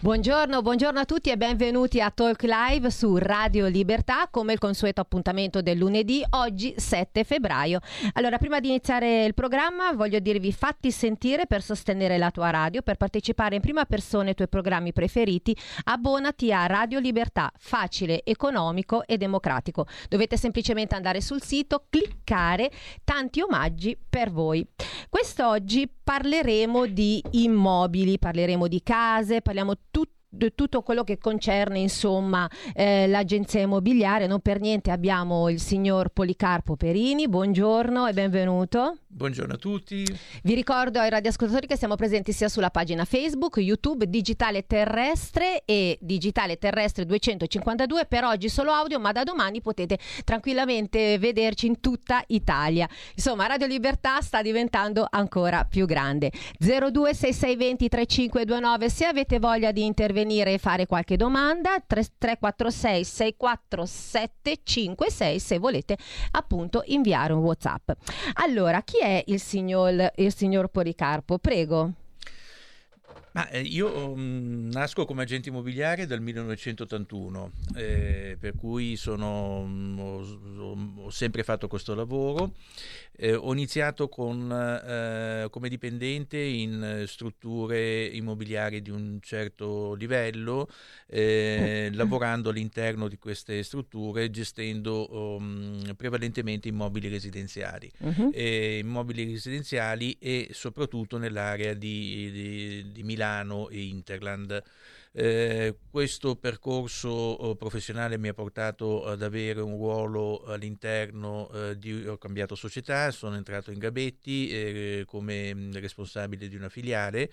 Buongiorno, buongiorno a tutti e benvenuti a Talk Live su Radio Libertà, come il consueto appuntamento del lunedì, oggi 7 febbraio. Allora, prima di iniziare il programma, voglio dirvi fatti sentire per sostenere la tua radio, per partecipare in prima persona ai tuoi programmi preferiti, abbonati a Radio Libertà, facile, economico e democratico. Dovete semplicemente andare sul sito, cliccare, tanti omaggi per voi. Quest'oggi parleremo di immobili, parleremo di case, parliamo tutto tutto quello che concerne insomma eh, l'agenzia immobiliare. Non per niente abbiamo il signor Policarpo Perini. Buongiorno e benvenuto Buongiorno a tutti. Vi ricordo ai radioascoltatori che siamo presenti sia sulla pagina Facebook, YouTube, Digitale Terrestre e Digitale Terrestre 252. Per oggi solo audio, ma da domani potete tranquillamente vederci in tutta Italia. Insomma, Radio Libertà sta diventando ancora più grande. 026620 3529 se avete voglia di intervenire e fare qualche domanda, 3346 647 56 se volete appunto inviare un WhatsApp. Allora, chi è è il signor, il signor Policarpo? Prego. Ma eh, io um, nasco come agente immobiliare dal 1981, eh, per cui sono, um, ho, ho, sempre fatto questo lavoro. Eh, ho iniziato con, eh, come dipendente in strutture immobiliari di un certo livello, eh, lavorando all'interno di queste strutture, gestendo um, prevalentemente immobili residenziali, uh-huh. immobili residenziali e soprattutto nell'area di, di, di Milano e Interland. Eh, questo percorso oh, professionale mi ha portato ad avere un ruolo all'interno eh, di ho cambiato società, sono entrato in Gabetti eh, come mm, responsabile di una filiale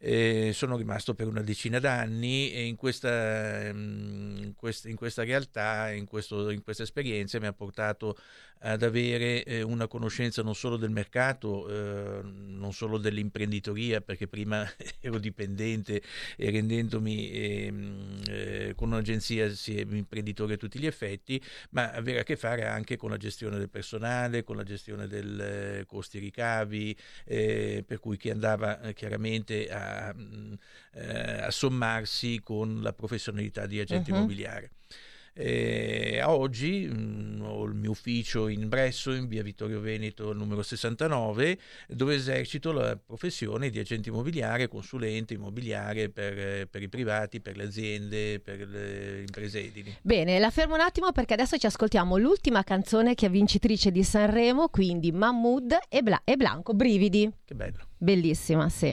eh, sono rimasto per una decina d'anni e in questa, mm, in questa, in questa realtà, in, questo, in, questa esperienza mi ha portato ad avere eh, una conoscenza non solo del mercato, eh, non solo dell'imprenditoria, perché prima ero dipendente e rendendomi ehm, eh, con un'agenzia si è imprenditore a tutti gli effetti, ma avere a che fare anche con la gestione del personale, con la gestione del eh, costi ricavi, eh, per cui chi andava chiaramente a eh, a sommarsi con la professionalità di agente uh-huh. immobiliare. Eh, a oggi mh, mm, ho il mio ufficio in Bresso, in via Vittorio Veneto numero 69, dove esercito la professione di agente immobiliare, consulente immobiliare per, per i privati, per le aziende, per le imprese edili. Bene, la fermo un attimo perché adesso ci ascoltiamo l'ultima canzone che è vincitrice di Sanremo, quindi Mahmood e, Bla- e Blanco, Brividi. Che bello. Bellissima, sì.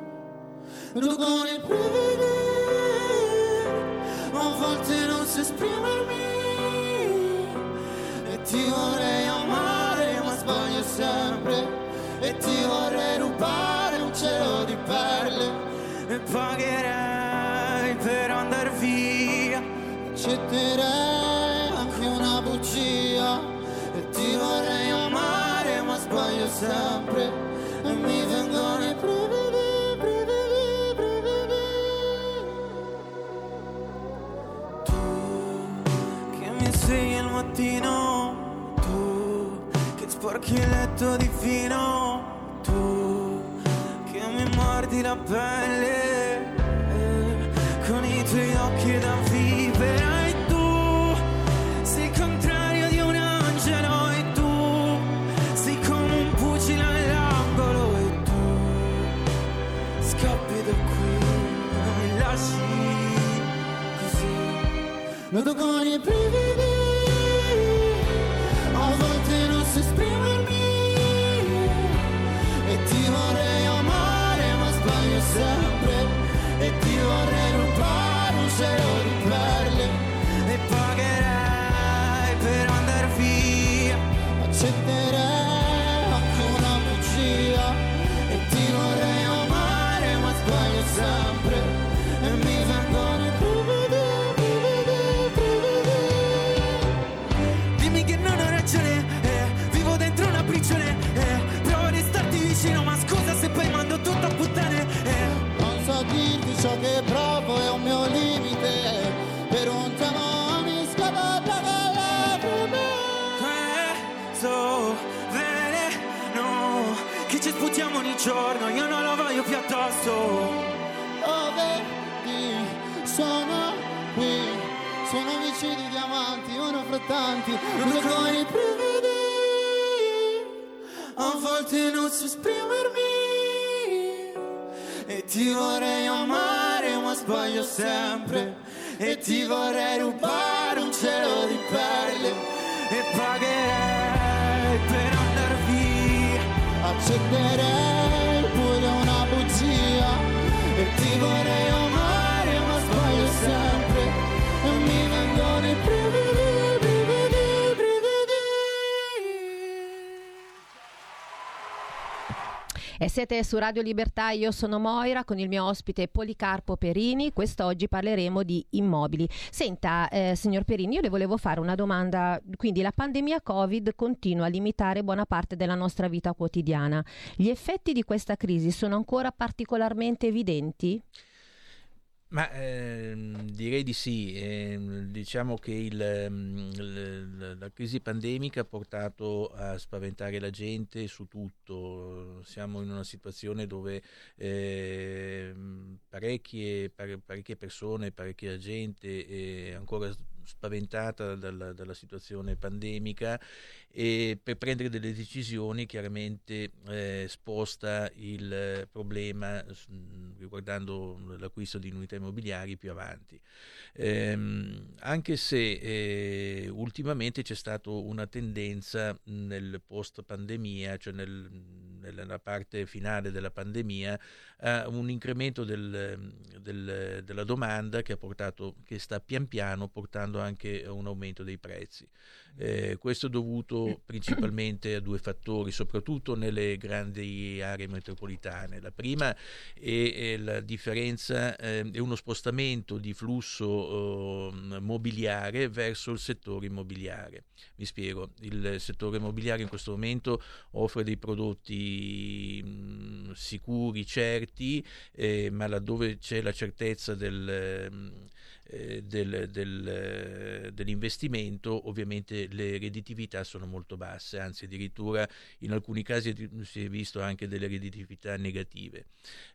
vedo con i brividi ma a volte non so esprimermi. E ti vorrei amare ma sbaglio sempre. E ti vorrei rubare un cielo di perle. E pagherei per andar via. Accetterei anche una bugia. E ti vorrei amare ma sbaglio sempre letto di fino Tu che mi mordi la pelle eh, Con i tuoi occhi da vivere E tu sei il contrario di un angelo E tu sei come un pugile all'angolo E tu scappi da qui Mi lasci così. Con i brividi sempre e ti vorrei rubare un cielo di perle e pagherei per andar via. Accetterei pure una bugia e ti vorrei siete su Radio Libertà, io sono Moira con il mio ospite Policarpo Perini. Quest'oggi parleremo di immobili. Senta, eh, signor Perini, io le volevo fare una domanda. Quindi la pandemia Covid continua a limitare buona parte della nostra vita quotidiana. Gli effetti di questa crisi sono ancora particolarmente evidenti? Ma ehm, direi di sì, Ehm, diciamo che il, ehm, l- la crisi pandemica ha portato a spaventare la gente su tutto, siamo in una situazione dove ehm, parecchie, pare- parecchie persone, parecchia gente è ancora spaventata dalla, dalla situazione pandemica e per prendere delle decisioni chiaramente eh, sposta il problema s- riguardando l'acquisto di unità immobiliari più avanti. Ehm, anche se eh, ultimamente c'è stata una tendenza nel post pandemia, cioè nel- nella parte finale della pandemia, a un incremento del- del- della domanda che, portato, che sta pian piano portando anche a un aumento dei prezzi. Eh, questo è dovuto principalmente a due fattori, soprattutto nelle grandi aree metropolitane. La prima è, è la differenza, eh, è uno spostamento di flusso eh, mobiliare verso il settore immobiliare. Mi spiego, il settore immobiliare in questo momento offre dei prodotti mh, sicuri, certi, eh, ma laddove c'è la certezza del... mh, eh, del- del, eh, dell'investimento ovviamente le redditività sono molto basse, anzi addirittura in alcuni casi si è visto anche delle redditività negative.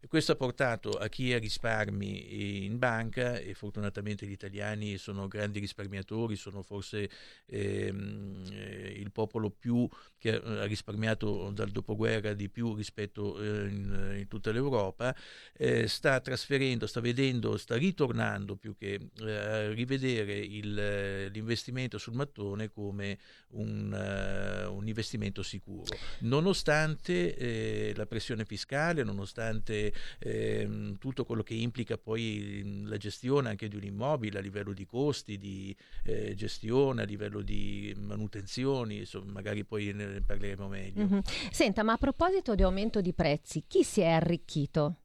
Questo ha portato a chi ha risparmi in banca e fortunatamente gli italiani sono grandi risparmiatori, sono forse ehm, eh, il popolo più che ha risparmiato dal dopoguerra di più rispetto eh, in, in tutta l'Europa, eh, sta trasferendo, sta vedendo, sta ritornando più che eh, a rivedere il, eh, l'investimento sul mattone come un, eh, un investimento sicuro, nonostante eh, la pressione fiscale, nonostante ehm, tutto quello che implica poi mm, la gestione anche di un immobile a livello di costi, di eh, gestione, a livello di manutenzioni, insomma, magari poi ne parleremo meglio. Mhm. Senta, ma a proposito di aumento di prezzi, chi si è arricchito?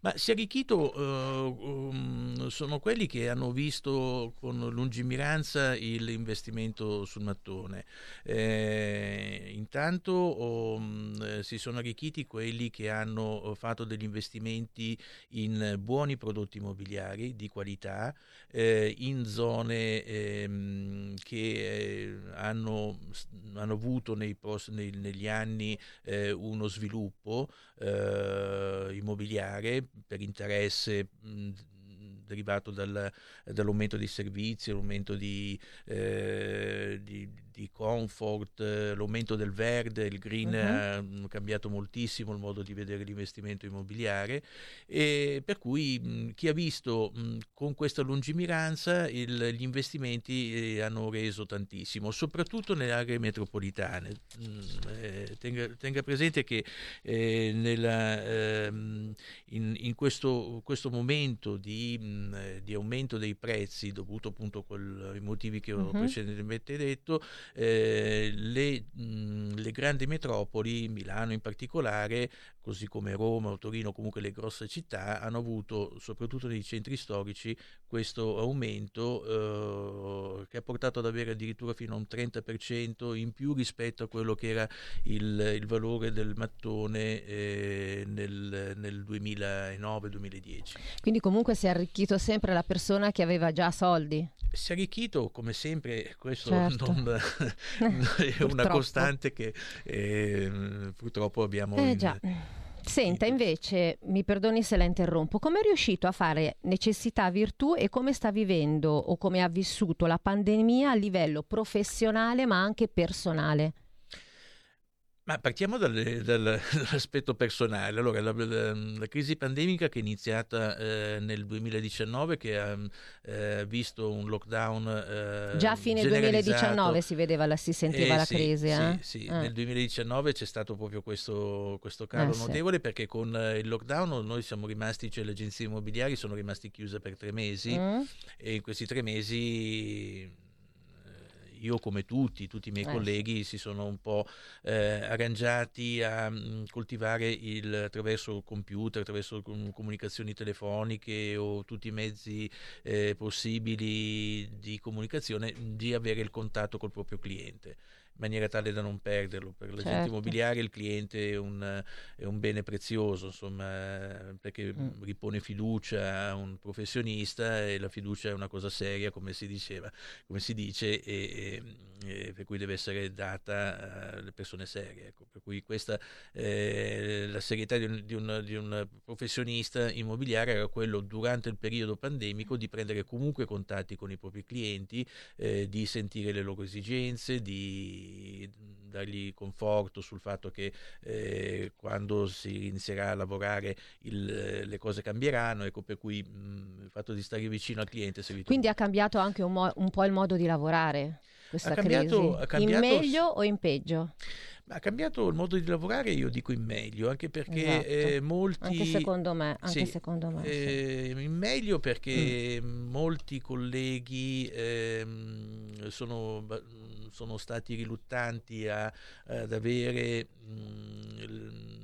Ma arricchito, eh, um, sono quelli che hanno visto con lungimiranza l'investimento sul mattone. Eh, intanto um, si sono arricchiti quelli che hanno fatto degli investimenti in buoni prodotti immobiliari di qualità, eh, in zone ehm, che eh, hanno, hanno avuto nei pros- nei- negli anni eh, uno sviluppo eh, immobiliare per interesse mh, derivato dal- dall'aumento dei servizi, l'aumento di, eh, di- di comfort, eh, l'aumento del verde, il green uh-huh. ha cambiato moltissimo il modo di vedere l'investimento immobiliare e per cui mh, chi ha visto mh, con questa lungimiranza il, gli investimenti eh, hanno reso tantissimo, soprattutto nelle aree metropolitane. Mh, eh, tenga, tenga, presente che eh, nella, ehm, in, in questo, questo, momento di, di, aumento dei prezzi dovuto appunto ai motivi che ho uh-huh. precedentemente detto, eh, le, mh, le, grandi metropoli, Milano in particolare, così come Roma o Torino, comunque le grosse città, hanno avuto, soprattutto nei centri storici, questo aumento eh, che ha portato ad avere addirittura fino a un 30% in più rispetto a quello che era il, il valore del mattone eh, nel, nel 2009-2010. Quindi comunque si è arricchito sempre la persona che aveva già soldi? Si è arricchito come sempre, questo certo. non, è una costante che eh, purtroppo abbiamo... Eh, in, Senta, invece, mi perdoni se la interrompo, come è riuscito a fare necessità virtù e come sta vivendo o come ha vissuto la pandemia a livello professionale ma anche personale? Ma partiamo dalle, dal, dall'aspetto personale. Allora, la, la, la, crisi pandemica che è iniziata eh, nel 2019, che ha eh, visto un lockdown. Eh, Già a fine 2019 si vedeva, la, si sentiva la sì, crisi. Sì, eh? sì. nel 2019 c'è stato proprio questo, questo calo eh, notevole perché con il lockdown noi siamo rimasti, cioè le agenzie immobiliari sono rimasti chiuse per tre mesi mm. e in questi tre mesi io come tutti, tutti i miei eh. colleghi si sono un po' eh, arrangiati a mh, mm, coltivare il, attraverso il computer, attraverso comunicazioni telefoniche o tutti i mezzi eh, possibili di comunicazione di avere il contatto col proprio cliente maniera tale da non perderlo. Per l'agente certo. immobiliare il cliente è un, è un, bene prezioso, insomma, perché mm. ripone fiducia a un professionista e la fiducia è una cosa seria, come si diceva, come si dice, e, e, e per cui deve essere data alle persone serie. Ecco. Per cui questa eh, la serietà di un, di, un, di un professionista immobiliare era quello durante il periodo pandemico di prendere comunque contatti con i propri clienti, eh, di sentire le loro esigenze, di dargli conforto sul fatto che eh, quando si inizierà a lavorare il, le cose cambieranno, ecco per cui mh, il fatto di stare vicino al cliente. Quindi ha cambiato anche un, mo- un, po' il modo di lavorare questa ha cambiato, crisi? Ha cambiato, in meglio o in peggio? Ha cambiato il modo di lavorare, io dico in meglio, anche perché esatto. eh, molti... Anche secondo me, anche sì, secondo me eh, sì. In meglio perché mm. molti colleghi eh, sono sono stati riluttanti a, ad avere mm,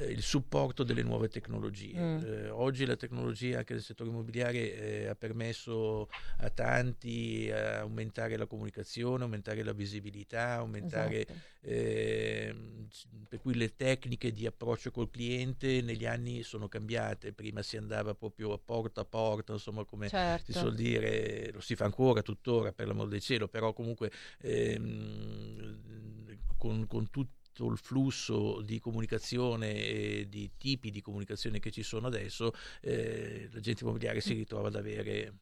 eh, il supporto delle nuove tecnologie. Mm. Eh, oggi la tecnologia anche nel settore immobiliare eh, ha permesso a tanti a aumentare la comunicazione, aumentare la visibilità, aumentare esatto. Ehm, per cui le tecniche di approccio col cliente negli anni sono cambiate. Prima si andava proprio a porta a porta, insomma, come certo. si suol dire, lo si fa ancora tuttora per l'amor del cielo, però comunque ehm, con, con tutti il flusso di comunicazione e di tipi di comunicazione che ci sono adesso, eh, l'agente immobiliare si ritrova ad avere.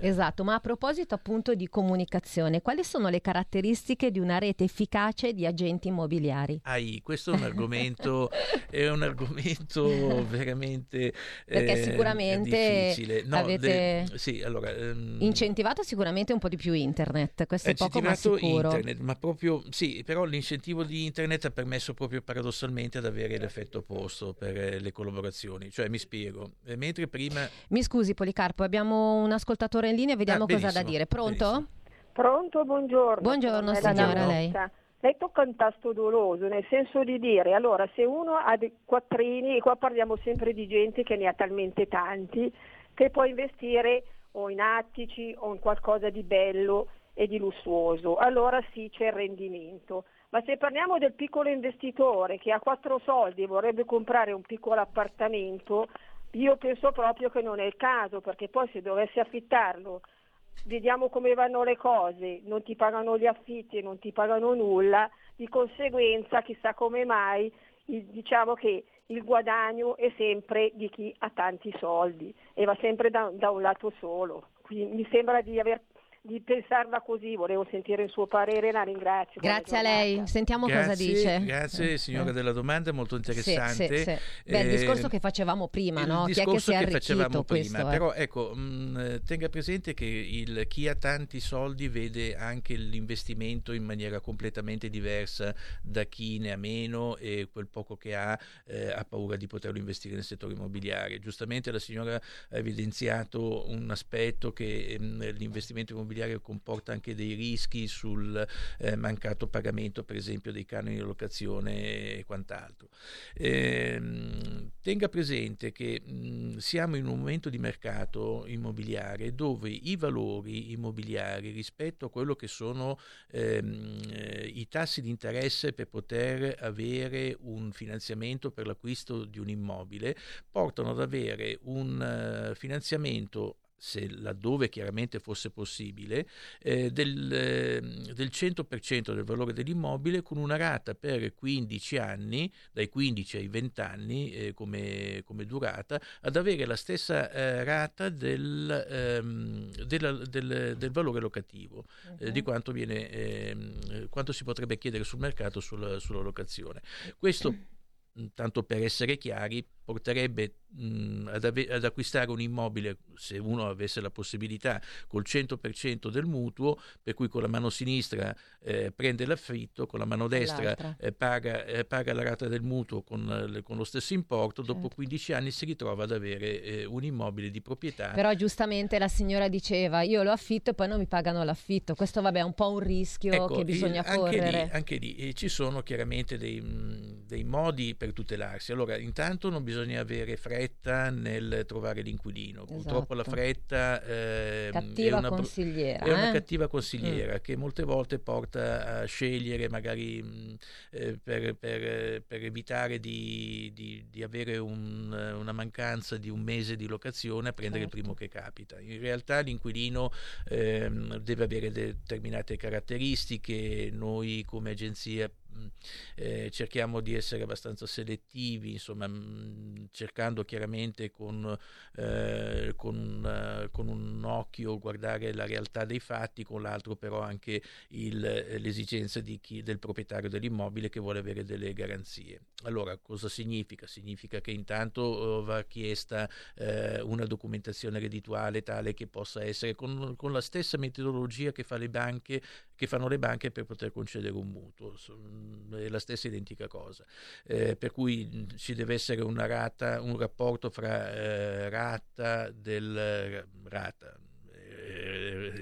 Esatto, ma a proposito appunto di comunicazione, quali sono le caratteristiche di una rete efficace di agenti immobiliari? Ai, questo è un argomento, è un argomento veramente Perché eh, sicuramente difficile. No, avete de, sì, allora, ehm, incentivato sicuramente un po' di più internet, questo è poco ma sicuro. internet, ma proprio sì, però l'incentivo di internet ha permesso proprio paradossalmente ad avere l'effetto opposto per eh, le collaborazioni, cioè mi spiego, eh, mentre prima... Mi scusi Policarpo, abbiamo un ascoltatore ascoltatore in linea, vediamo ah, cosa ha da dire. Pronto? Benissimo. Pronto, buongiorno. Buongiorno signora, lei. Lei tocca un tasto doloso, nel senso di dire, allora se uno ha dei quattrini, e qua parliamo sempre di gente che ne ha talmente tanti, che può investire o in attici o in qualcosa di bello e di lussuoso, allora sì c'è il rendimento. Ma se parliamo del piccolo investitore che ha quattro soldi e vorrebbe comprare un piccolo appartamento, io penso proprio che non è il caso, perché poi se dovessi affittarlo, vediamo come vanno le cose, non ti pagano gli affitti e non ti pagano nulla, di conseguenza chissà come mai diciamo che il guadagno è sempre di chi ha tanti soldi e va sempre da, da un lato solo. Quindi mi sembra di aver di pensarla così, volevo sentire il suo parere, la ringrazio. Grazie a lei, sentiamo grazie, cosa dice. Grazie eh, signora eh. della domanda, molto interessante. Sì, sì, sì. Beh, il Eh, discorso che facevamo prima, il no? Chi è che discorso si è facevamo prima, questo, eh. però ecco, mh, tenga presente che il, chi ha tanti soldi vede anche l'investimento in maniera completamente diversa da chi ne ha meno e quel poco che ha eh, ha paura di poterlo investire nel settore immobiliare. Giustamente la signora ha evidenziato un aspetto che mh, l'investimento immobiliare comporta anche dei rischi sul eh, mancato pagamento, per esempio, dei canoni di locazione e quant'altro. Ehm, tenga presente che mh, siamo in un momento di mercato immobiliare dove i valori immobiliari rispetto a quello che sono ehm, eh, i tassi di interesse per poter avere un finanziamento per l'acquisto di un immobile portano ad avere un eh, finanziamento se laddove chiaramente fosse possibile, eh, del, eh, del 100% del valore dell'immobile con una rata per 15 anni, dai 15 ai 20 anni eh, come, come, durata, ad avere la stessa eh, rata del, ehm, della, del, del, valore locativo, uh-huh. di quanto, viene, ehm, quanto si potrebbe chiedere sul mercato sul, sulla locazione. Questo, tanto per essere chiari, porterebbe mh, ad, ave- ad, acquistare un immobile, se uno avesse la possibilità, col 100% del mutuo, per cui con la mano sinistra eh, prende l'affitto, con la mano destra eh, paga, eh, paga, la rata del mutuo con, con lo stesso importo, certo. dopo 15 anni si ritrova ad avere eh, un immobile di proprietà. Però giustamente la signora diceva io lo affitto e poi non mi pagano l'affitto, questo vabbè è un po' un rischio ecco, che bisogna il, anche correre. Lì, anche lì eh, ci sono chiaramente dei, mh, dei modi per tutelarsi. Allora intanto non bisogna bisogna avere fretta nel trovare l'inquilino. Esatto. Purtroppo la fretta eh, è, una, consigliera, è una eh? cattiva consigliera mm. che molte volte porta a scegliere magari mh, eh, per, per, per, evitare di, di, di avere un, una mancanza di un mese di locazione a prendere certo. il primo che capita. In realtà l'inquilino ehm, deve avere determinate caratteristiche, noi come agenzia eh, cerchiamo di essere abbastanza selettivi, insomma, mh, cercando chiaramente con, eh, con, uh, con, un occhio guardare la realtà dei fatti, con l'altro però anche il, l'esigenza chi, del proprietario dell'immobile che vuole avere delle garanzie. Allora, cosa significa? Significa che intanto uh, va chiesta uh, una documentazione reddituale tale che possa essere con, con la stessa metodologia che, fa banche, che fanno le banche per poter concedere un mutuo è la stessa identica cosa. Eh, per cui ci deve essere una rata, un rapporto fra eh, rata del rata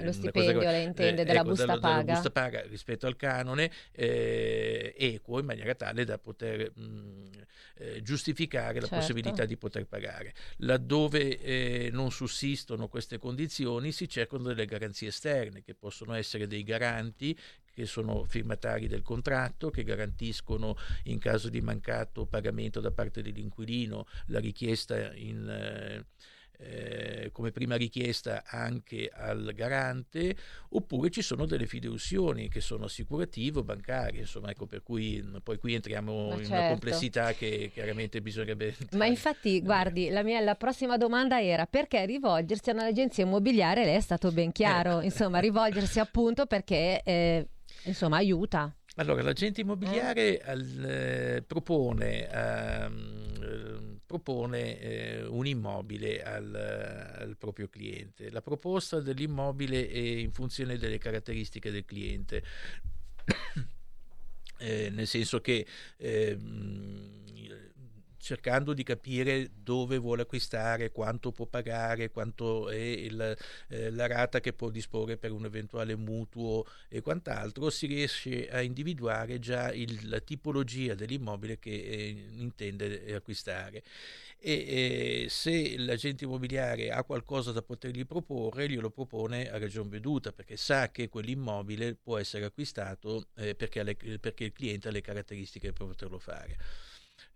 lo stipendio cosa, lei intende eh, della, ecco, busta della, paga. della busta paga rispetto al canone eh, equo in maniera tale da poter mh, eh, giustificare la certo. possibilità di poter pagare. Laddove eh, non sussistono queste condizioni si cercano delle garanzie esterne che possono essere dei garanti che sono firmatari del contratto, che garantiscono in caso di mancato pagamento da parte dell'inquilino la richiesta in, eh, eh, come prima richiesta anche al garante, oppure ci sono delle fideussioni che sono assicurativo, bancarie, insomma, ecco, per cui poi qui entriamo Ma in certo. una complessità che chiaramente bisognerebbe... Ma infatti, guardi, la, mia, la prossima domanda era perché rivolgersi a un'agenzia immobiliare? Lei è stato ben chiaro, Ecco. insomma, rivolgersi appunto perché... Eh, insomma aiuta. Allora, l'agente immobiliare al, eh, propone, ehm, propone eh, un immobile al, al, proprio cliente. La proposta dell'immobile è in funzione delle caratteristiche del cliente. eh, nel senso che ehm, cercando di capire dove vuole acquistare, quanto può pagare, quanto è il, eh, la rata che può disporre per un eventuale mutuo e quant'altro, si riesce a individuare già il, la tipologia dell'immobile che eh, intende acquistare. E eh, se l'agente immobiliare ha qualcosa da potergli proporre, glielo propone a ragion veduta perché sa che quell'immobile può essere acquistato eh, perché, le, perché il cliente ha le caratteristiche per poterlo fare.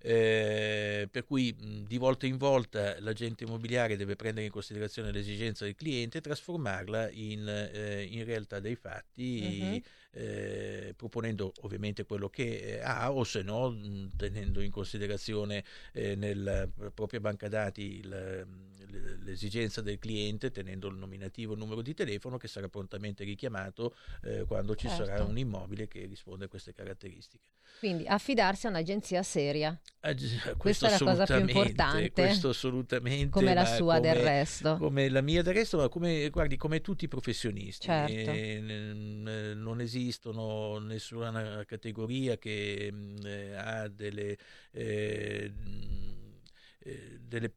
Eh, per cui mh, di volta in volta l'agente immobiliare deve prendere in considerazione l'esigenza del cliente e trasformarla in, eh, in realtà dei fatti, uh-huh. Eh, proponendo ovviamente quello che ha o se no mh, tenendo in considerazione nella propria banca dati il, l'esigenza del cliente tenendo il nominativo il numero di telefono che sarà prontamente richiamato eh, quando ci certo. sarà un immobile che risponde a queste caratteristiche. Quindi affidarsi a un'agenzia seria. Ag- Questa è la cosa più importante. Questo assolutamente. Come la sua come, del resto. Come la mia del resto, ma come, guardi, come tutti i professionisti. Certo. Eh, non esistono nessuna categoria che eh, ha delle, eh, eh delle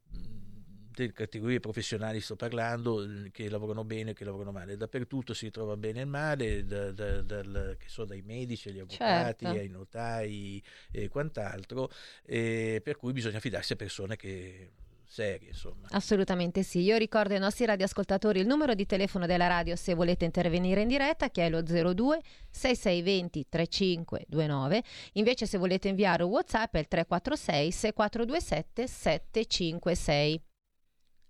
delle categorie professionali sto parlando, che lavorano bene e che lavorano male. Dappertutto si trova bene e male, da, da, da, che so, dai medici agli avvocati, certo. ai notai e quant'altro, e per cui bisogna fidarsi a persone che serie, insomma. Assolutamente sì. Io ricordo ai nostri radioascoltatori il numero di telefono della radio se volete intervenire in diretta, che è lo 02 6620 3529. Invece, se volete inviare un WhatsApp è il 346 6427 756.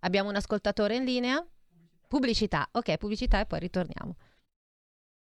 Abbiamo un ascoltatore in linea? Pubblicità. Ok, pubblicità e poi ritorniamo.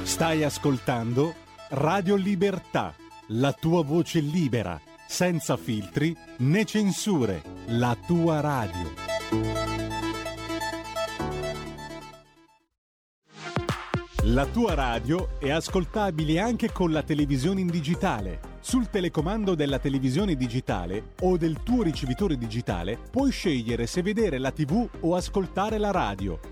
Stai ascoltando Radio Libertà, la tua voce libera, senza filtri né censure, la tua radio. La tua radio è ascoltabile anche con la televisione in digitale. Sul telecomando della televisione digitale o del tuo ricevitore digitale puoi scegliere se vedere la TV o ascoltare la radio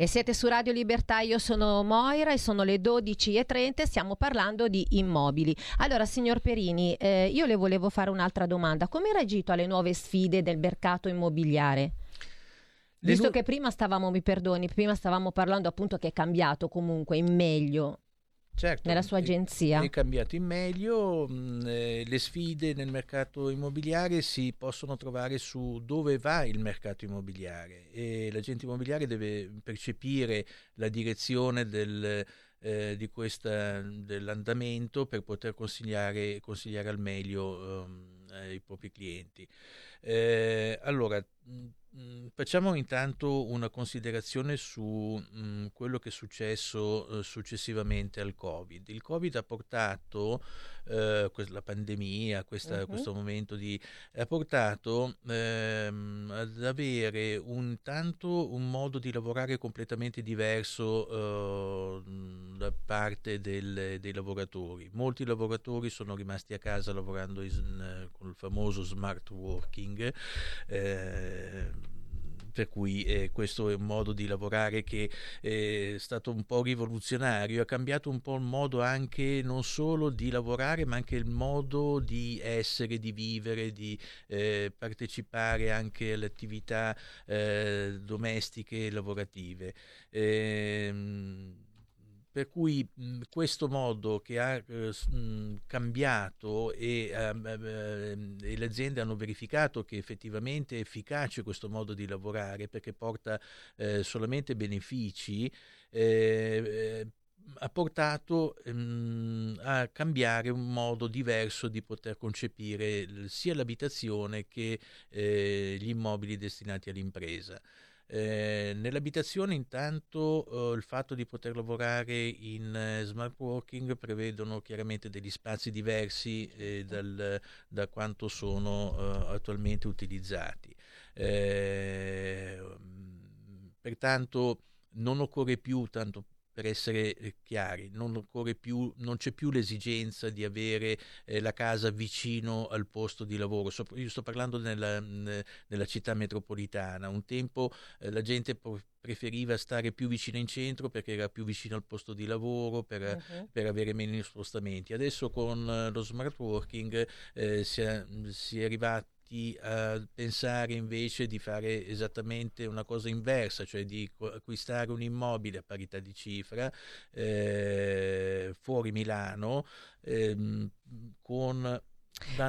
E siete su Radio Libertà, io sono Moira e sono le 12.30 e stiamo parlando di immobili. Allora, signor Perini, eh, io le volevo fare un'altra domanda. Come reagito alle nuove sfide del mercato immobiliare? Visto nu- che prima stavamo, mi perdoni, prima stavamo parlando appunto che è cambiato comunque in meglio certo, nella sua agenzia. È, è cambiato in meglio, mh, mm, eh, le sfide nel mercato immobiliare si possono trovare su dove va il mercato immobiliare e l'agente immobiliare deve percepire la direzione del, eh, di questa, dell'andamento per poter consigliare, consigliare al meglio um, ai propri clienti. Eh, allora, Mm, facciamo intanto una considerazione su mh, mm, quello che è successo eh, successivamente al Covid. Il Covid ha portato, eh, la pandemia, questa, uh-huh. questo momento di... ha portato ehm, ad avere un, tanto un modo di lavorare completamente diverso eh, da parte del, dei lavoratori. Molti lavoratori sono rimasti a casa lavorando in, con il famoso smart working. Eh, per cui eh, questo è un modo di lavorare che è stato un po' rivoluzionario, ha cambiato un po' il modo anche non solo di lavorare ma anche il modo di essere, di vivere, di eh, partecipare anche alle attività eh, domestiche e lavorative. Eh, per cui mh, questo modo che ha eh, cambiato e, ehm, ehm, e, le aziende hanno verificato che effettivamente è efficace questo modo di lavorare perché porta eh, solamente benefici, eh, ha portato mh, a cambiare un modo diverso di poter concepire sia l'abitazione che eh, gli immobili destinati all'impresa. Eh, nell'abitazione intanto eh, il fatto di poter lavorare in eh, smart working prevedono chiaramente degli spazi diversi eh, dal, da quanto sono eh, attualmente utilizzati. Eh, pertanto non occorre più tanto per essere eh, chiari, non, più, non, c'è più l'esigenza di avere eh, la casa vicino al posto di lavoro. So, io sto parlando nella, nella città metropolitana. Un tempo eh, la gente preferiva stare più vicino in centro perché era più vicino al posto di lavoro, per, uh-huh. per avere meno spostamenti. Adesso con eh, lo smart working eh, si, è, si è arrivati a pensare invece di fare esattamente una cosa inversa, cioè di acquistare un immobile a parità di cifra eh, fuori Milano ehm, con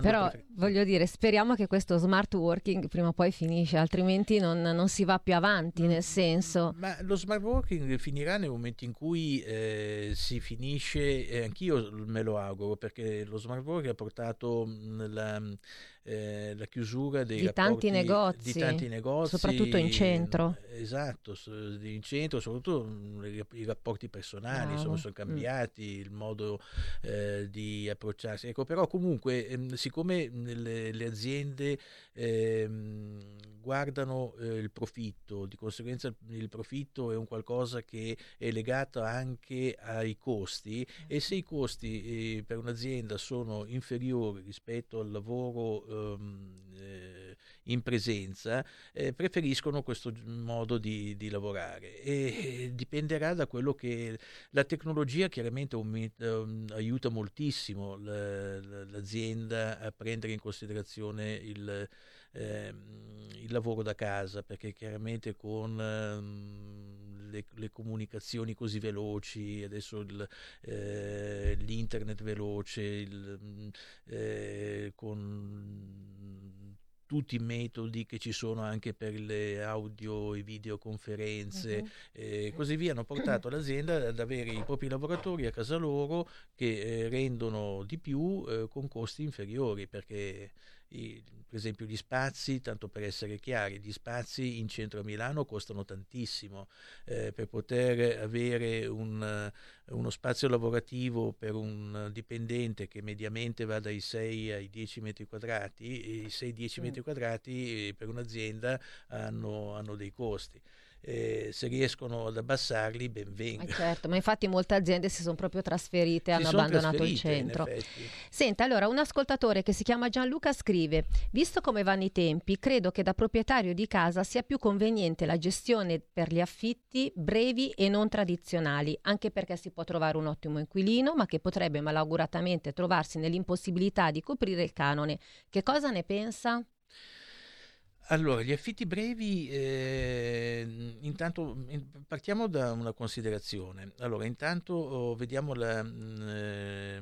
però voglio dire, speriamo che questo smart working prima o poi finisce, altrimenti non, non si va più avanti, nel senso... Ma lo smart working finirà nel momento in cui eh, si finisce, e anch'io me lo auguro, perché lo smart working ha portato la, eh, la chiusura dei di, tanti negozi, di tanti negozi, soprattutto in centro. Esatto, in centro, soprattutto mm, i rapporti personali insomma, sono mm. cambiati, mm. il modo eh, di approcciarsi. Ecco, però comunque, ehm, siccome le, le aziende ehm, guardano eh, il profitto, di conseguenza il profitto è un qualcosa che è legato anche ai costi e se i costi eh, per un'azienda sono inferiori rispetto al lavoro eh, in presenza, eh, preferiscono questo modo di, di lavorare. E dipenderà da quello che la tecnologia chiaramente um, aiuta moltissimo l'azienda a prendere in considerazione il ehm, il lavoro da casa, perché chiaramente con ehm, le, le, comunicazioni così veloci, adesso il, eh, l'internet veloce, il, eh, con tutti i metodi che ci sono anche per le audio e videoconferenze uh-huh. e così via hanno portato l'azienda ad avere i propri lavoratori a casa loro che eh, rendono di più eh, con costi inferiori perché i, per esempio gli spazi, tanto per essere chiari, gli spazi in centro a Milano costano tantissimo, eh, per poter avere un, uno spazio lavorativo per un dipendente che mediamente va dai 6 ai 10 metri quadrati, i 6-10 mm. metri quadrati eh, per un'azienda hanno, hanno dei costi eh, se riescono ad abbassarli ben venga. Eh certo, ma infatti molte aziende si sono proprio trasferite, hanno abbandonato il centro. Senta, allora un ascoltatore che si chiama Gianluca scrive, visto come vanno i tempi, credo che da proprietario di casa sia più conveniente la gestione per gli affitti brevi e non tradizionali, anche perché si può trovare un ottimo inquilino, ma che potrebbe malauguratamente trovarsi nell'impossibilità di coprire il canone. Che cosa ne pensa? Allora, gli affitti brevi, eh, intanto in, partiamo da una considerazione. Allora, intanto oh, vediamo la, eh,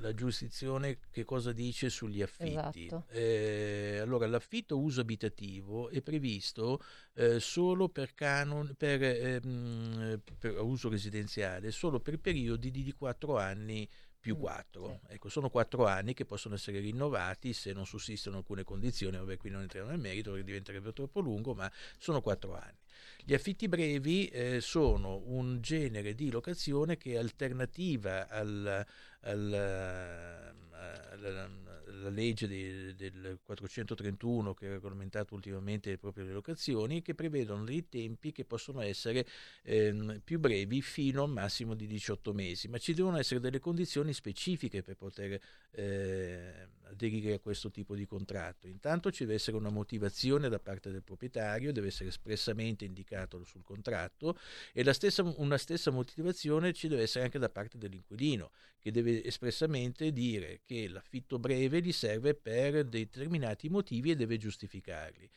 la, giurisdizione che cosa dice sugli affitti. Esatto. Eh, allora, l'affitto uso abitativo è previsto eh, solo per, canon, per, ehm, per uso residenziale, solo per periodi di 4 anni più 4. Mm, ecco, sono 4 anni che possono essere rinnovati se non sussistono alcune condizioni, vabbè qui non entriamo nel merito perché diventerebbe troppo lungo, ma sono 4 anni. Gli affitti brevi eh, sono un genere di locazione che è alternativa al, al, al la legge de, del 431 che ha regolamentato ultimamente proprio le locazioni che prevedono dei tempi che possono essere ehm, più brevi fino a un massimo di 18 mesi, ma ci devono essere delle condizioni specifiche per poter eh, aderire a questo tipo di contratto. Intanto ci deve essere una motivazione da parte del proprietario, deve essere espressamente indicato sul contratto e stessa, una stessa motivazione ci deve essere anche da parte dell'inquilino, che deve espressamente dire che l'affitto breve gli serve per determinati motivi e deve giustificarli.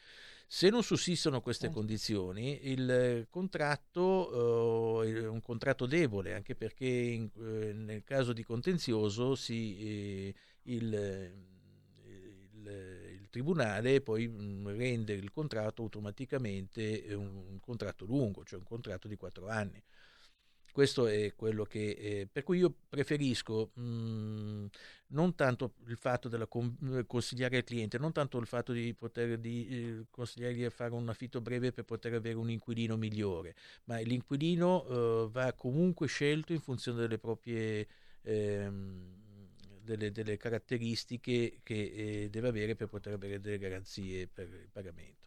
Se non sussistono queste certo. condizioni, il contratto eh, è un contratto debole, anche perché in, eh, nel caso di contenzioso si, eh, il, il, il, tribunale poi mm, rende il contratto automaticamente un, un contratto lungo, cioè un contratto di quattro anni. Questo è quello che... Eh, per cui io preferisco mh, mhmm, non tanto il fatto di con, consigliare al cliente, non tanto il fatto di poter di, eh, consigliargli a fare un affitto breve per poter avere un inquilino migliore, ma l'inquilino eh, va comunque scelto in funzione delle proprie... Ehm, delle, delle, caratteristiche che eh, deve avere per poter avere delle garanzie per il pagamento.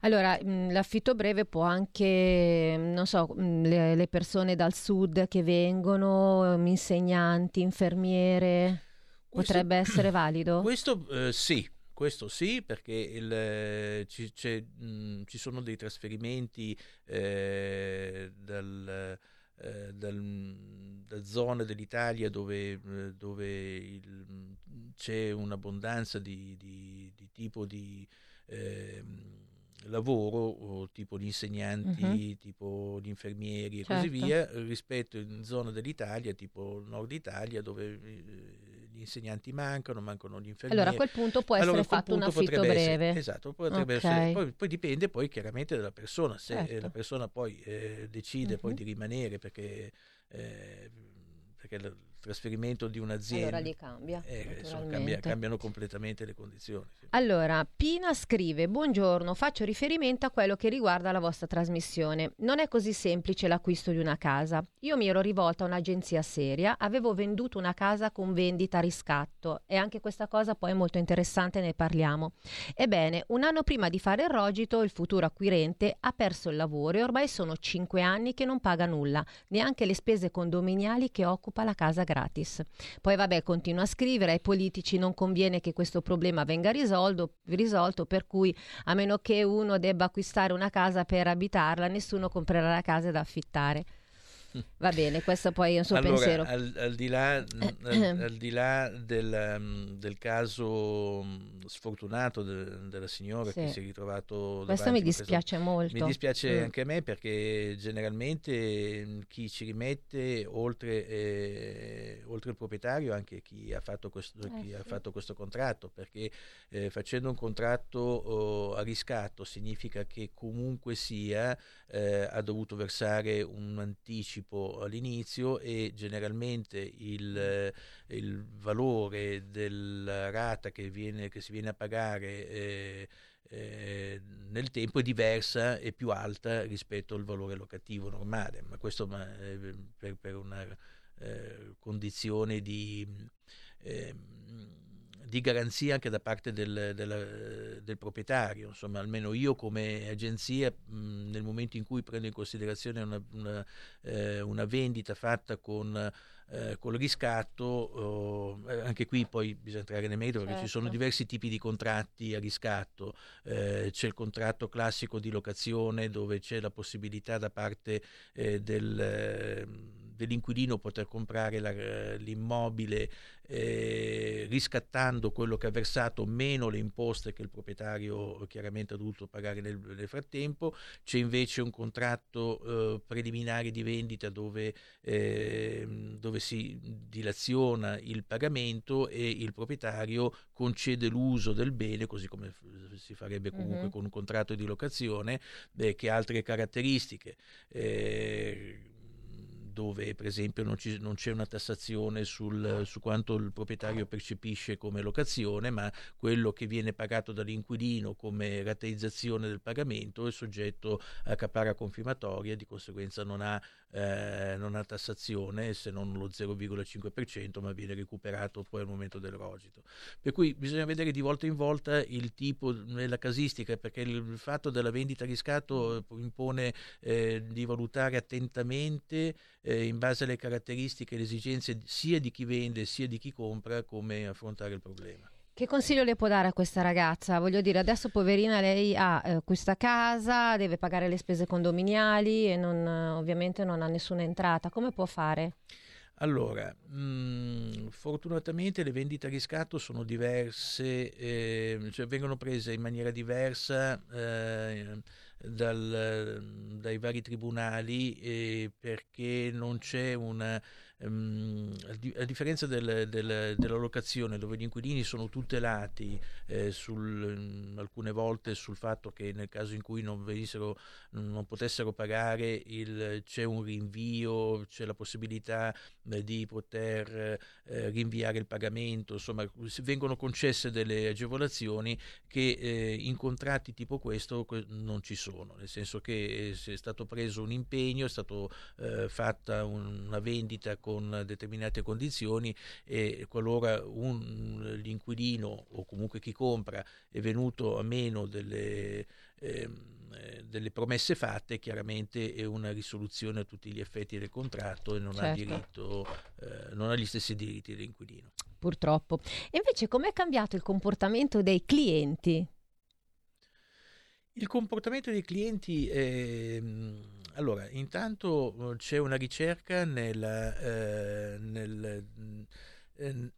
Allora, mh, l'affitto breve può anche, non so, mh, le, le persone dal sud che vengono, insegnanti, infermiere, Questo- potrebbe essere valido? Questo eh, sì, questo sì, perché il, eh, ci, mh, ci sono dei trasferimenti eh, dal, eh, da zone dell'Italia dove, eh, dove il- c'è un'abbondanza di, di- di tipo di ehm, lavoro, o tipo gli insegnanti, Mhm. tipo gli infermieri e così Certo. via, rispetto in zone dell'Italia, tipo nord Italia, dove eh, gli insegnanti mancano, mancano gli infermieri. Allora a quel punto può essere fatto un affitto potrebbe essere- breve. esatto, potrebbe Ok. essere- poi, poi dipende poi chiaramente dalla persona, se eh, Certo. la persona poi eh, decide poi Mhm. di rimanere perché, eh, perché trasferimento di un'azienda Allora lì cambia, eh, insomma, cambia- cambiano completamente le condizioni. sì. Allora, Pina scrive: Buongiorno, faccio riferimento a quello che riguarda la vostra trasmissione. Non è così semplice l'acquisto di una casa. Io mi ero rivolta a un'agenzia seria, avevo venduto una casa con vendita a riscatto e anche questa cosa poi è molto interessante, ne parliamo. Ebbene, un anno prima di fare il rogito, il futuro acquirente ha perso il lavoro e ormai sono cinque anni che non paga nulla, neanche le spese condominiali che occupa la casa gratis. Poi vabbè, continua a scrivere, ai politici non conviene che questo problema venga risolto, risolto, per cui a meno che uno debba acquistare una casa per abitarla, nessuno comprerà la casa da affittare. Va bene, questo poi è un suo allora, pensiero. Al, al di là, al, al di là del, um, del caso sfortunato de- della signora Sì. che si è ritrovato Questo mi dispiace molto. Mi dispiace Mm. anche a me perché generalmente mh, chi ci rimette oltre, eh, oltre il proprietario anche chi ha fatto questo, Eh, chi ha sì. fatto questo contratto perché eh, facendo un contratto oh, a riscatto significa che comunque sia eh, ha dovuto versare un anticipo all'inizio e generalmente il, il valore della rata che, viene, che si viene a pagare eh, eh, nel tempo è diversa e più alta rispetto al valore locativo normale, ma questo ma, eh, per, per una eh, condizione di, ehm, di garanzia anche da parte del, della- del proprietario. Insomma, almeno io come agenzia, mh, nel momento in cui prendo in considerazione una, una, eh, una vendita fatta con eh, col riscatto, oh, eh, anche qui poi bisogna entrare nel merito perché ci sono Certo. diversi tipi di contratti a riscatto, Eh, c'è il contratto classico di locazione dove c'è la possibilità da parte eh, del, eh, dell'inquilino poter comprare la- l'immobile eh, riscattando quello che ha versato meno le imposte che il proprietario chiaramente ha dovuto pagare nel, nel frattempo, c'è invece un contratto eh, preliminare di vendita dove, ehm, dove si dilaziona il pagamento e il proprietario concede l'uso del bene, così come f- si farebbe comunque Mhm. con un contratto di locazione, eh, che ha altre caratteristiche. eh, dove per esempio non, ci- non c'è una tassazione sul, su quanto il proprietario percepisce come locazione, ma quello che viene pagato dall'inquilino come rateizzazione del pagamento è soggetto a capara confirmatoria, di conseguenza non ha, eh, non ha tassazione se non lo 0,5%, ma viene recuperato poi al momento del rogito. Per cui bisogna vedere di volta in volta il tipo e la casistica, perché il fatto della vendita a riscatto eh, impone eh, di valutare attentamente eh, in base alle caratteristiche e le esigenze sia di chi vende sia di chi compra come affrontare il problema. Che consiglio le può dare a questa ragazza? Voglio dire, adesso poverina lei ha eh, questa casa, deve pagare le spese condominiali e non, ovviamente non ha nessuna entrata. Come può fare? Allora, mh, fortunatamente le vendite a riscatto sono diverse, eh, cioè vengono prese in maniera diversa eh, dal- dai vari tribunali eh, perché non c'è una... ehm, a di- a differenza del- del- della locazione dove gli inquilini sono tutelati eh, sul- alcune volte sul fatto che nel caso in cui non venissero non potessero pagare il- c'è un rinvio c'è la possibilità eh, di poter eh, rinviare il pagamento, insomma vengono concesse delle agevolazioni che eh, in contratti tipo questo que- non ci sono, nel senso che eh, se è stato preso un impegno, è stata fatta un- una vendita con determinate condizioni e qualora un, l'inquilino o comunque chi compra è venuto a meno delle, ehm, eh, delle promesse fatte, chiaramente è una risoluzione a tutti gli effetti del contratto e non, Certo. ha, diritto, eh, non ha gli stessi diritti dell'inquilino. Purtroppo. E invece com'è cambiato il comportamento dei clienti? Il comportamento dei clienti, ehm, allora, intanto eh, c'è una ricerca nella, eh, nel, eh,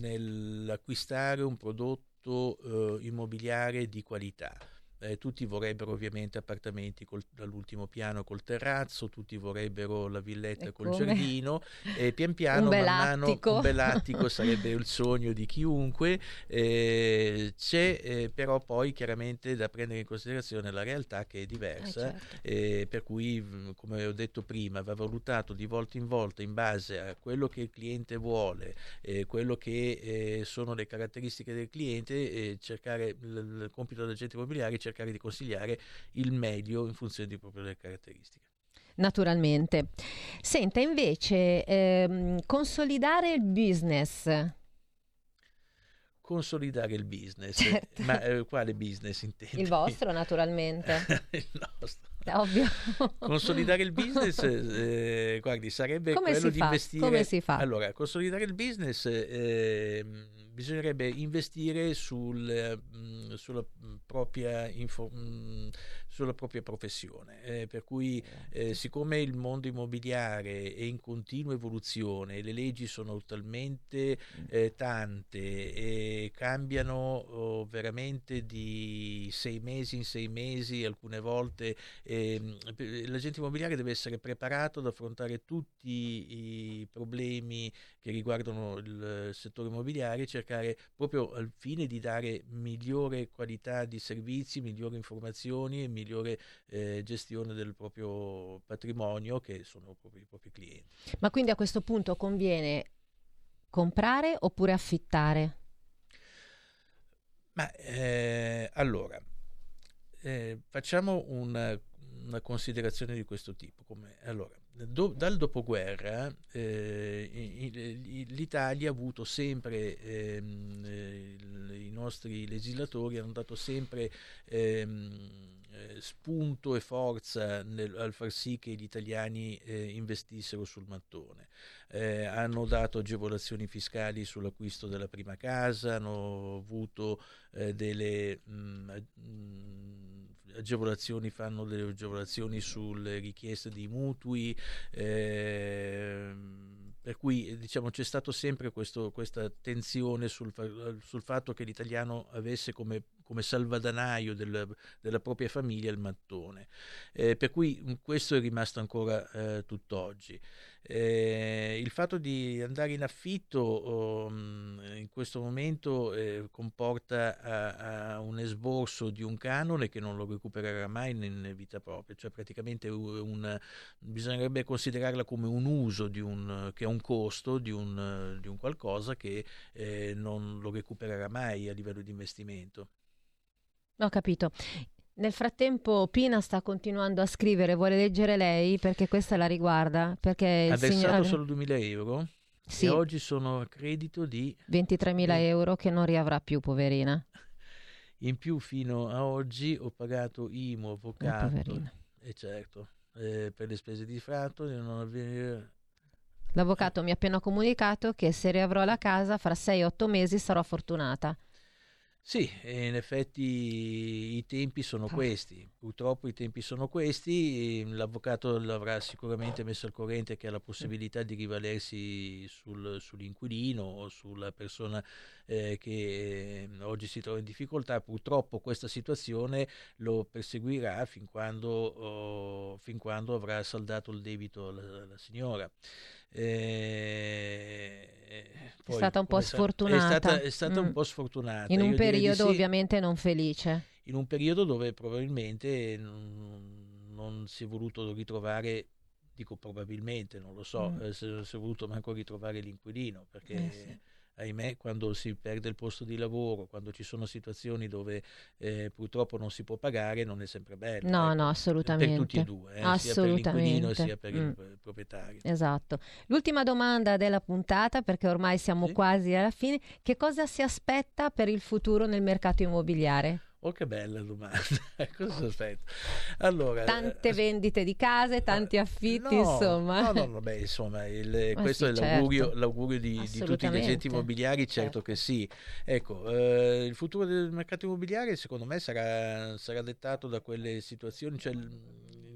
nell'acquistare un prodotto eh, immobiliare di qualità. Eh, tutti vorrebbero ovviamente appartamenti col- all'ultimo piano col terrazzo, tutti vorrebbero la villetta E col come? giardino e pian piano Un man bel mano un bell'attico sarebbe il sogno di chiunque. Eh, c'è eh, però poi chiaramente da prendere in considerazione la realtà che è Eh, diversa certo. eh, per cui come ho detto prima va valutato di volta in volta in base a quello che il cliente vuole eh, quello che eh, sono le caratteristiche del cliente cercare il, il compito dell'agente immobiliare cercare di consigliare il meglio in funzione di proprio delle caratteristiche Naturalmente. Senta, invece, ehm, consolidare il business. consolidare il business Certo. ma eh, quale business intendi? Il vostro, naturalmente. il nostro ovvio. Consolidare il business, eh, guardi, sarebbe Come quello di fa? investire. Come si fa? Allora, consolidare il business eh, bisognerebbe investire sul, mm, sulla mm, propria info- mm, sulla propria professione. eh, per cui, eh, siccome il mondo immobiliare è in continua evoluzione, le leggi sono talmente eh, tante e cambiano oh, veramente di sei mesi in sei mesi, alcune volte pe- l'agente immobiliare deve essere preparato ad affrontare tutti i problemi che riguardano il settore immobiliare cercare proprio al fine di dare migliore qualità di servizi, migliori informazioni e migliore eh, gestione del proprio patrimonio che sono proprio i propri clienti. Ma quindi a questo punto conviene comprare oppure affittare? Ma eh, allora, eh, facciamo una, una considerazione di questo tipo. Come, allora, do- dal dopoguerra eh, l'Italia ha avuto sempre, ehm, eh, i nostri legislatori hanno dato sempre ehm, eh, spunto e forza nel- al far sì che gli italiani eh, investissero sul mattone. Eh, hanno dato agevolazioni fiscali sull'acquisto della prima casa, hanno avuto eh, delle mh, ag- mh, agevolazioni, fanno delle agevolazioni sulle richieste di mutui, ehm, per cui eh, diciamo c'è stato sempre questo- questa attenzione sul, sul fatto che l'italiano avesse come, come salvadanaio del- della propria famiglia il mattone. Eh, per cui mh, questo è rimasto ancora eh, tutt'oggi. Eh, il fatto di andare in affitto um, in questo momento eh, comporta a- a un esborso di un canone che non lo recupererà mai in, vita propria, cioè praticamente un- bisognerebbe considerarla come un uso un, che ha un costo di un, di un qualcosa che eh, non lo recupererà mai a livello di investimento. Ho capito. Nel frattempo Pina sta continuando a scrivere, vuole leggere lei perché questa la riguarda, perché Ha versato signore solo 2000 euro sì, e oggi sono a credito di 23.000 euro che non riavrà più, poverina. In più fino a oggi ho pagato IMU, Eh, avvocato poverina. e certo, eh, per le spese di fratto non avvenire... L'avvocato mi ha appena comunicato che se riavrò la casa fra 6-8 mesi sarò fortunata. Sì, e in effetti i tempi sono questi, purtroppo i tempi sono questi, e l'avvocato l'avrà sicuramente messo al corrente che ha la possibilità di rivalersi sul- sull'inquilino o sulla persona eh, che eh, oggi si trova in difficoltà, purtroppo questa situazione lo perseguirà fin quando, oh, fin quando avrà saldato il debito alla, alla signora. Eh, poi, stata un po' sfortunata. È stata, è stata Mm. un po' sfortunata. In un Io periodo sì, ovviamente non felice. In un periodo dove probabilmente non, non si è voluto ritrovare, dico probabilmente, non lo so, Mm. eh, se si è voluto manco ritrovare l'inquilino, perché Eh sì. ahimè quando si perde il posto di lavoro, quando ci sono situazioni dove eh, purtroppo non si può pagare, non è sempre bello. No, ecco, no, assolutamente. Per tutti e due, eh, sia per l'inquilino sia per il, Mm. il proprietario. Esatto. L'ultima domanda della puntata, perché ormai siamo Sì. quasi alla fine, che cosa si aspetta per il futuro nel mercato immobiliare? Oh, che bella domanda. Cosa aspetto? Allora, Tante eh, vendite di case, tanti affitti, no, insomma. No, no, no, beh, insomma, il- questo sì, è l'augurio, certo. l'augurio di, di tutti gli agenti immobiliari, certo Certo. che sì. Ecco, eh, il futuro del mercato immobiliare secondo me sarà, sarà dettato da quelle situazioni cioè,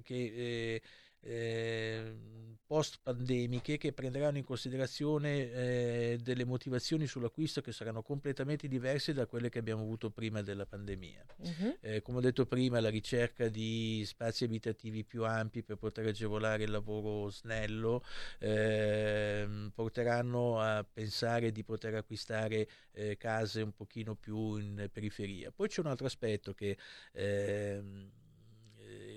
che post pandemiche che prenderanno in considerazione eh, delle motivazioni sull'acquisto che saranno completamente diverse da quelle che abbiamo avuto prima della pandemia. Mhm. Eh, come ho detto prima, la ricerca di spazi abitativi più ampi per poter agevolare il lavoro snello ehm, porteranno a pensare di poter acquistare eh, case un pochino più in periferia. Poi c'è un altro aspetto che ehm, eh,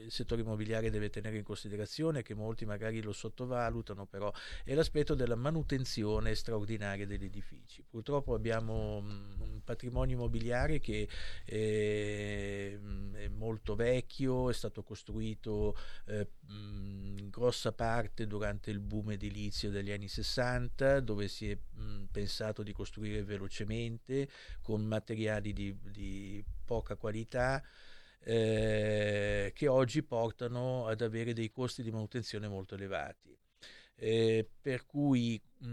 il settore immobiliare deve tenere in considerazione, che molti magari lo sottovalutano, però è l'aspetto della manutenzione straordinaria degli edifici. Purtroppo abbiamo mm, un patrimonio immobiliare che eh, mm, è molto vecchio, è stato costruito eh, mm, in grossa parte durante il boom edilizio degli anni 60, dove si è mm, pensato di costruire velocemente con materiali di, di poca qualità eh, che oggi portano ad avere dei costi di manutenzione molto elevati. Eh, per cui mh,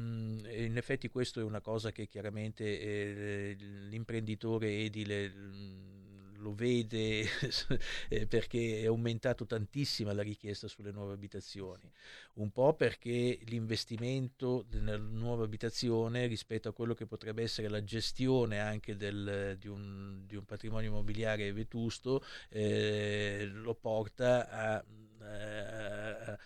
in effetti questo è una cosa che chiaramente eh, l'imprenditore edile mh, lo vede eh, perché è aumentato tantissima la richiesta sulle nuove abitazioni, un po' perché l'investimento nella nuova abitazione rispetto a quello che potrebbe essere la gestione anche del, di, un, di un patrimonio immobiliare vetusto eh, lo porta a, a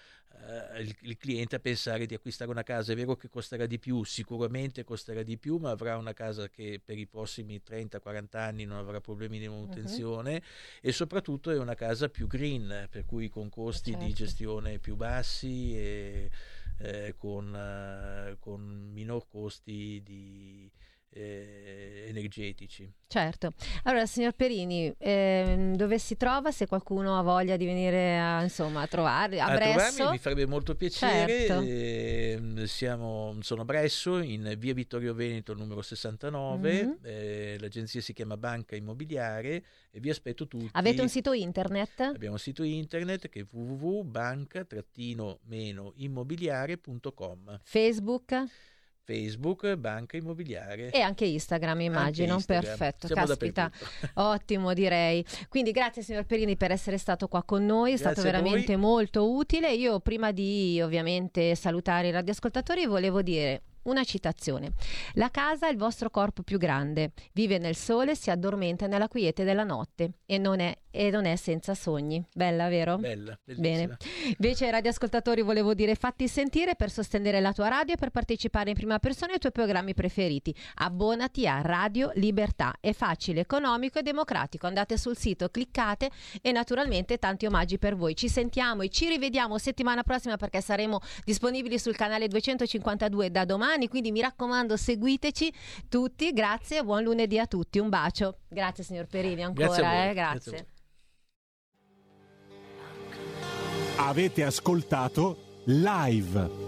eh, il, il cliente a pensare di acquistare una casa. È vero che costerà di più, sicuramente costerà di più, ma avrà una casa che per i prossimi 30-40 anni non avrà problemi di manutenzione e soprattutto è una casa più green, per cui con costi di Certo. gestione più bassi e eh, con, eh, con minor costi di, eh, energetici. Certo. Allora, signor Perini, ehm, dove si trova se qualcuno ha voglia di venire a, insomma, a trovarli? A, A Bresso? trovarmi mi farebbe molto piacere. Certo. ehm, siamo, sono a Bresso, in via Vittorio Veneto numero 69. Mhm. eh, l'agenzia si chiama Banca Immobiliare e vi aspetto tutti. Avete un sito internet? Abbiamo un sito internet che è www.banca-immobiliare.com. Facebook Facebook Banca Immobiliare. e anche Instagram, immagino. Anche Instagram. Perfetto, Siamo caspita. Ottimo, direi. Quindi grazie signor Perini per essere stato qua con noi, è stato Grazie voi. veramente molto utile. Io prima di ovviamente salutare i radioascoltatori volevo dire una citazione. La casa è il vostro corpo più grande, vive nel sole, si addormenta nella quiete della notte e non è, e non è senza sogni. Bella, vero? Bella, Bene. bellissima. Invece ai radioascoltatori volevo dire fatti sentire per sostenere la tua radio e per partecipare in prima persona ai tuoi programmi preferiti. Abbonati a Radio Libertà, è facile, economico e democratico. Andate sul sito, cliccate e naturalmente tanti omaggi per voi. Ci sentiamo e ci rivediamo settimana prossima perché saremo disponibili sul canale 252 da domani, quindi mi raccomando seguiteci tutti. Grazie e buon lunedì a tutti. Un bacio. Grazie signor Perini ancora, Grazie voi, eh, grazie grazie. Avete ascoltato live